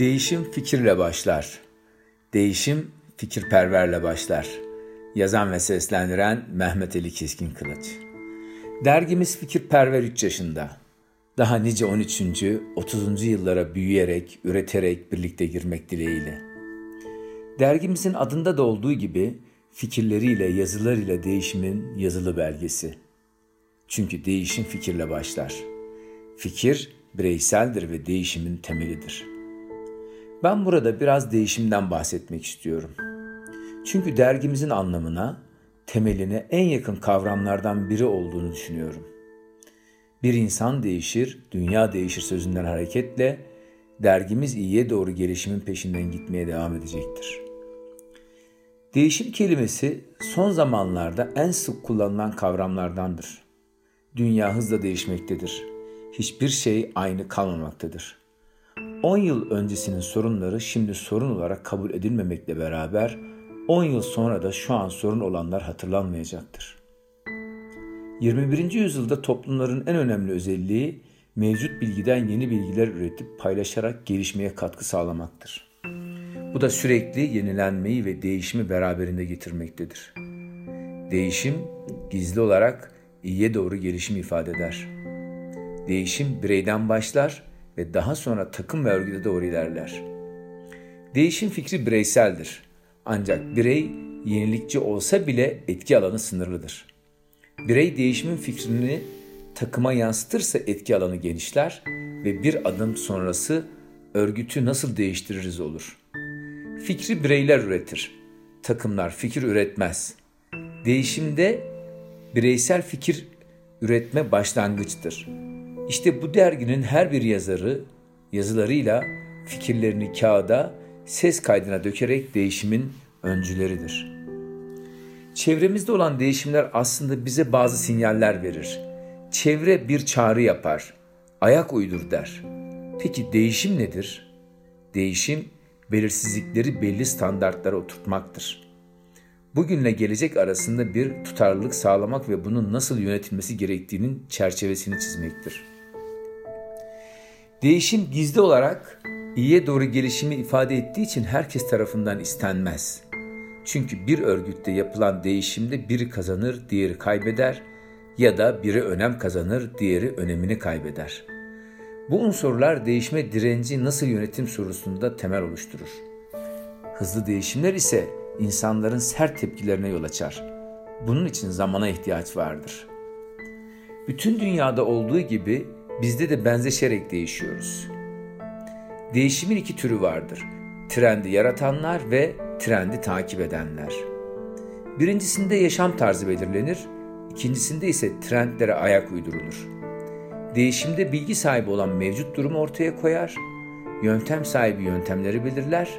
Değişim fikirle başlar. Değişim fikirperverle başlar. Yazan ve seslendiren Mehmet Ali Keskin Kılıç. Dergimiz Fikirperver 3 yaşında. Daha nice 13. 30. yıllara büyüyerek, üreterek birlikte girmek dileğiyle. Dergimizin adında da olduğu gibi fikirleriyle, yazılarıyla değişimin yazılı belgesi. Çünkü değişim fikirle başlar. Fikir bireyseldir ve değişimin temelidir. Ben burada biraz değişimden bahsetmek istiyorum. Çünkü dergimizin anlamına, temeline en yakın kavramlardan biri olduğunu düşünüyorum. Bir insan değişir, dünya değişir sözünden hareketle dergimiz iyiye doğru gelişimin peşinden gitmeye devam edecektir. Değişim kelimesi son zamanlarda en sık kullanılan kavramlardandır. Dünya hızla değişmektedir. Hiçbir şey aynı kalmamaktadır. 10 yıl öncesinin sorunları şimdi sorun olarak kabul edilmemekle beraber 10 yıl sonra da şu an sorun olanlar hatırlanmayacaktır. 21. yüzyılda toplumların en önemli özelliği mevcut bilgiden yeni bilgiler üretip paylaşarak gelişmeye katkı sağlamaktır. Bu da sürekli yenilenmeyi ve değişimi beraberinde getirmektedir. Değişim gizli olarak iyiye doğru gelişim ifade eder. Değişim bireyden başlar ve daha sonra takım ve örgüte doğru ilerler. Değişim fikri bireyseldir. Ancak birey yenilikçi olsa bile etki alanı sınırlıdır. Birey değişimin fikrini takıma yansıtırsa etki alanı genişler ve bir adım sonrası örgütü nasıl değiştiririz olur. Fikri bireyler üretir. Takımlar fikir üretmez. Değişimde bireysel fikir üretme başlangıçtır. İşte bu derginin her bir yazarı yazılarıyla fikirlerini kağıda, ses kaydına dökerek değişimin öncüleridir. Çevremizde olan değişimler aslında bize bazı sinyaller verir. Çevre bir çağrı yapar, ayak uydur der. Peki değişim nedir? Değişim belirsizlikleri belli standartlara oturtmaktır. Bugünle gelecek arasında bir tutarlılık sağlamak ve bunun nasıl yönetilmesi gerektiğinin çerçevesini çizmektir. Değişim gizli olarak iyiye doğru gelişimi ifade ettiği için herkes tarafından istenmez. Çünkü bir örgütte yapılan değişimde biri kazanır, diğeri kaybeder ya da biri önem kazanır, diğeri önemini kaybeder. Bu unsurlar değişme direnci nasıl yönetim sorusunda temel oluşturur. Hızlı değişimler ise insanların sert tepkilerine yol açar. Bunun için zamana ihtiyaç vardır. Bütün dünyada olduğu gibi bizde de benzeşerek değişiyoruz. Değişimin iki türü vardır. Trendi yaratanlar ve trendi takip edenler. Birincisinde yaşam tarzı belirlenir, ikincisinde ise trendlere ayak uydurulur. Değişimde bilgi sahibi olan mevcut durumu ortaya koyar, yöntem sahibi yöntemleri belirler,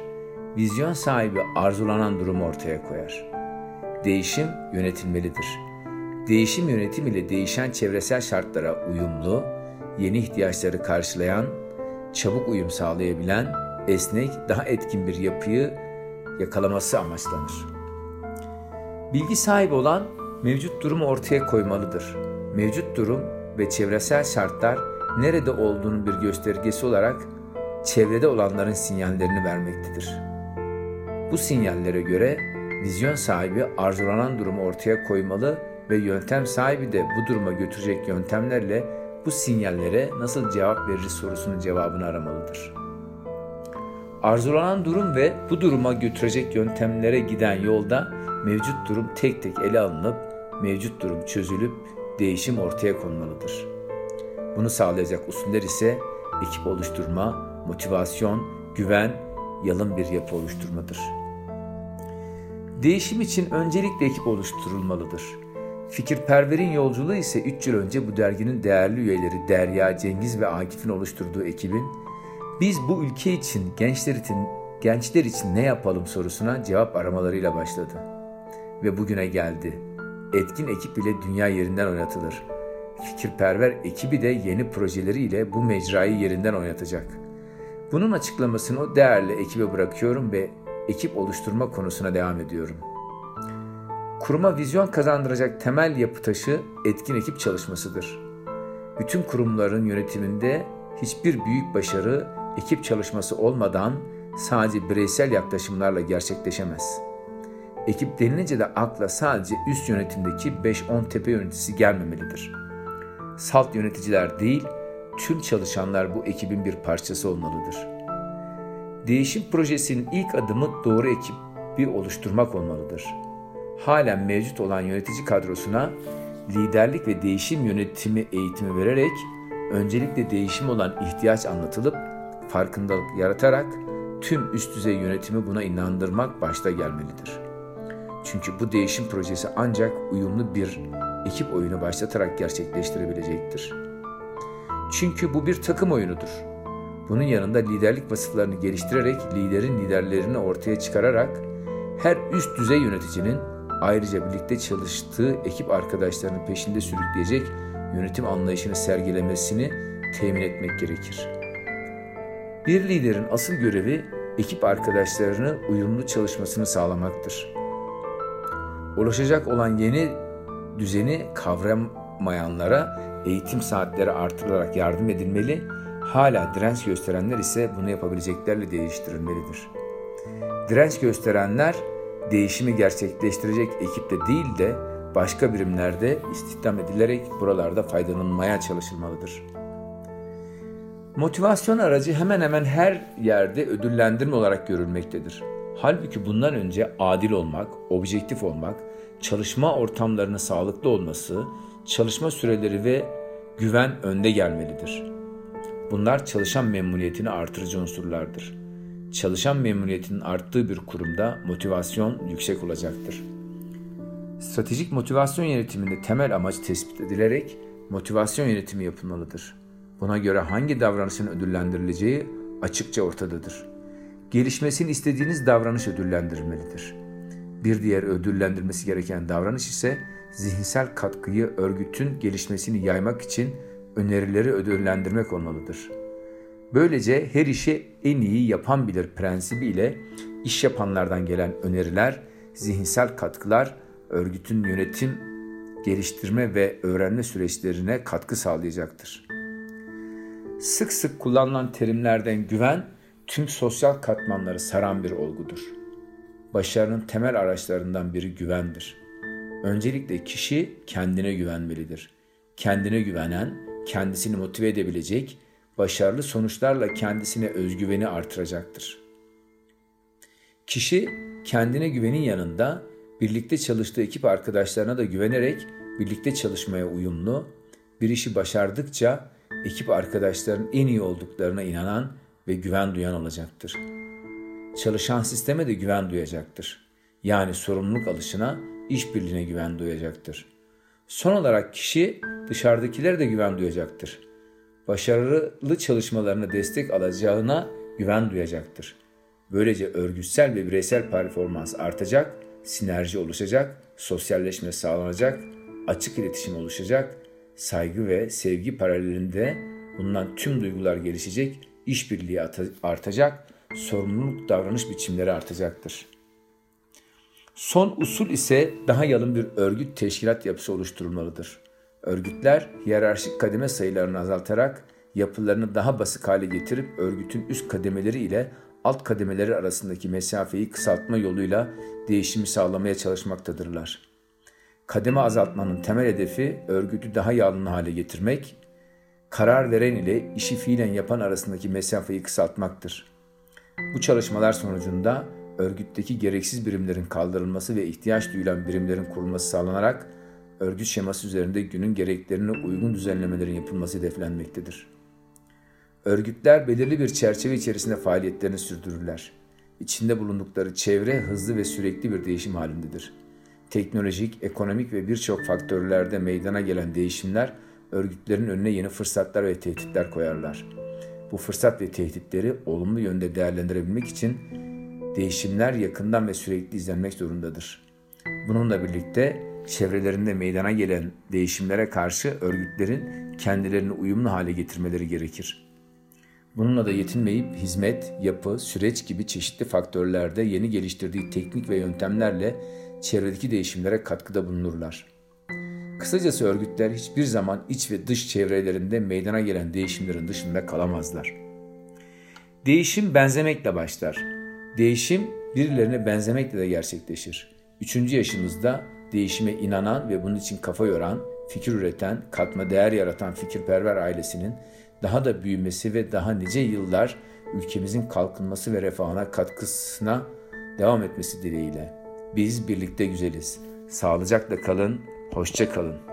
vizyon sahibi arzulanan durumu ortaya koyar. Değişim yönetilmelidir. Değişim yönetim ile değişen çevresel şartlara uyumlu, yeni ihtiyaçları karşılayan, çabuk uyum sağlayabilen, esnek, daha etkin bir yapıyı yakalaması amaçlanır. Bilgi sahibi olan mevcut durumu ortaya koymalıdır. Mevcut durum ve çevresel şartlar nerede olduğunun bir göstergesi olarak çevrede olanların sinyallerini vermektedir. Bu sinyallere göre vizyon sahibi arzulanan durumu ortaya koymalı ve yöntem sahibi de bu duruma götürecek yöntemlerle bu sinyallere nasıl cevap verir sorusunun cevabını aramalıdır. Arzulanan durum ve bu duruma götürecek yöntemlere giden yolda mevcut durum tek tek ele alınıp mevcut durum çözülüp değişim ortaya konmalıdır. Bunu sağlayacak usuller ise ekip oluşturma, motivasyon, güven, yalın bir yapı oluşturmadır. Değişim için öncelikle ekip oluşturulmalıdır. Fikirperver'in yolculuğu ise 3 yıl önce bu derginin değerli üyeleri Derya, Cengiz ve Akif'in oluşturduğu ekibin biz bu ülke için gençler için gençler için ne yapalım sorusuna cevap aramalarıyla başladı ve bugüne geldi. Etkin ekip ile dünya yerinden oynatılır. Fikirperver ekibi de yeni projeleriyle bu mecrayı yerinden oynatacak. Bunun açıklamasını o değerli ekibe bırakıyorum ve ekip oluşturma konusuna devam ediyorum. Kuruma vizyon kazandıracak temel yapı taşı etkin ekip çalışmasıdır. Bütün kurumların yönetiminde hiçbir büyük başarı ekip çalışması olmadan sadece bireysel yaklaşımlarla gerçekleşemez. Ekip denilince de akla sadece üst yönetimdeki 5-10 tepe yöneticisi gelmemelidir. Salt yöneticiler değil, tüm çalışanlar bu ekibin bir parçası olmalıdır. Değişim projesinin ilk adımı doğru ekibi oluşturmak olmalıdır. Halen mevcut olan yönetici kadrosuna liderlik ve değişim yönetimi eğitimi vererek öncelikle değişim olan ihtiyaç anlatılıp farkındalık yaratarak tüm üst düzey yönetimi buna inandırmak başta gelmelidir. Çünkü bu değişim projesi ancak uyumlu bir ekip oyunu başlatarak gerçekleştirebilecektir. Çünkü bu bir takım oyunudur. Bunun yanında liderlik vasıflarını geliştirerek liderin liderlerini ortaya çıkararak her üst düzey yöneticinin ayrıca birlikte çalıştığı ekip arkadaşlarının peşinde sürükleyecek yönetim anlayışını sergilemesini temin etmek gerekir. Bir liderin asıl görevi ekip arkadaşlarını uyumlu çalışmasını sağlamaktır. Ulaşacak olan yeni düzeni kavramayanlara eğitim saatleri artırılarak yardım edilmeli, hala direnç gösterenler ise bunu yapabileceklerle değiştirilmelidir. Direnç gösterenler değişimi gerçekleştirecek ekipte değil de başka birimlerde istihdam edilerek buralarda faydalanmaya çalışılmalıdır. Motivasyon aracı hemen hemen her yerde ödüllendirme olarak görülmektedir. Halbuki bundan önce adil olmak, objektif olmak, çalışma ortamlarının sağlıklı olması, çalışma süreleri ve güven önde gelmelidir. Bunlar çalışan memnuniyetini artırıcı unsurlardır. Çalışan memnuniyetinin arttığı bir kurumda motivasyon yüksek olacaktır. Stratejik motivasyon yönetiminde temel amaç tespit edilerek motivasyon yönetimi yapılmalıdır. Buna göre hangi davranışın ödüllendirileceği açıkça ortadadır. Gelişmesini istediğiniz davranış ödüllendirilmelidir. Bir diğer ödüllendirmesi gereken davranış ise zihinsel katkıyı örgütün gelişmesini yaymak için önerileri ödüllendirmek olmalıdır. Böylece her işi en iyi yapan bilir prensibiyle iş yapanlardan gelen öneriler, zihinsel katkılar örgütün yönetim, geliştirme ve öğrenme süreçlerine katkı sağlayacaktır. Sık sık kullanılan terimlerden güven tüm sosyal katmanları saran bir olgudur. Başarının temel araçlarından biri güvendir. Öncelikle kişi kendine güvenmelidir. Kendine güvenen, kendisini motive edebilecek, başarılı sonuçlarla kendisine özgüveni artıracaktır. Kişi kendine güvenin yanında birlikte çalıştığı ekip arkadaşlarına da güvenerek birlikte çalışmaya uyumlu, bir işi başardıkça ekip arkadaşlarının en iyi olduklarına inanan ve güven duyan olacaktır. Çalışan sisteme de güven duyacaktır. Yani sorumluluk alışına, işbirliğine güven duyacaktır. Son olarak kişi dışarıdakilere de güven duyacaktır. Başarılı çalışmalarına destek alacağına güven duyacaktır. Böylece örgütsel ve bireysel performans artacak sinerji oluşacak, sosyalleşme sağlanacak, açık iletişim oluşacak, saygı ve sevgi paralelinde bulunan tüm duygular gelişecek, işbirliği artacak, sorumluluk davranış biçimleri artacaktır. Son usul ise daha yalın bir örgüt teşkilat yapısı oluşturulmalıdır. Örgütler hiyerarşik kademe sayılarını azaltarak yapılarını daha basık hale getirip örgütün üst kademeleri ile alt kademeleri arasındaki mesafeyi kısaltma yoluyla değişimi sağlamaya çalışmaktadırlar. Kademe azaltmanın temel hedefi örgütü daha yağlı hale getirmek, karar veren ile işi fiilen yapan arasındaki mesafeyi kısaltmaktır. Bu çalışmalar sonucunda örgütteki gereksiz birimlerin kaldırılması ve ihtiyaç duyulan birimlerin kurulması sağlanarak örgüt şeması üzerinde günün gereklerine uygun düzenlemelerin yapılması hedeflenmektedir. Örgütler belirli bir çerçeve içerisinde faaliyetlerini sürdürürler. İçinde bulundukları çevre hızlı ve sürekli bir değişim halindedir. Teknolojik, ekonomik ve birçok faktörlerde meydana gelen değişimler örgütlerin önüne yeni fırsatlar ve tehditler koyarlar. Bu fırsat ve tehditleri olumlu yönde değerlendirebilmek için değişimler yakından ve sürekli izlenmek zorundadır. Bununla birlikte çevrelerinde meydana gelen değişimlere karşı örgütlerin kendilerini uyumlu hale getirmeleri gerekir. Bununla da yetinmeyip hizmet, yapı, süreç gibi çeşitli faktörlerde yeni geliştirdiği teknik ve yöntemlerle çevredeki değişimlere katkıda bulunurlar. Kısacası örgütler hiçbir zaman iç ve dış çevrelerinde meydana gelen değişimlerin dışında kalamazlar. Değişim benzemekle başlar. Değişim birilerine benzemekle de gerçekleşir. Üçüncü yaşımızda değişime inanan ve bunun için kafa yoran, fikir üreten, katma değer yaratan fikirperver ailesinin daha da büyümesi ve daha nice yıllar ülkemizin kalkınması ve refahına katkısına devam etmesi dileğiyle. Biz birlikte güzeliz. Sağlıcakla kalın, hoşça kalın.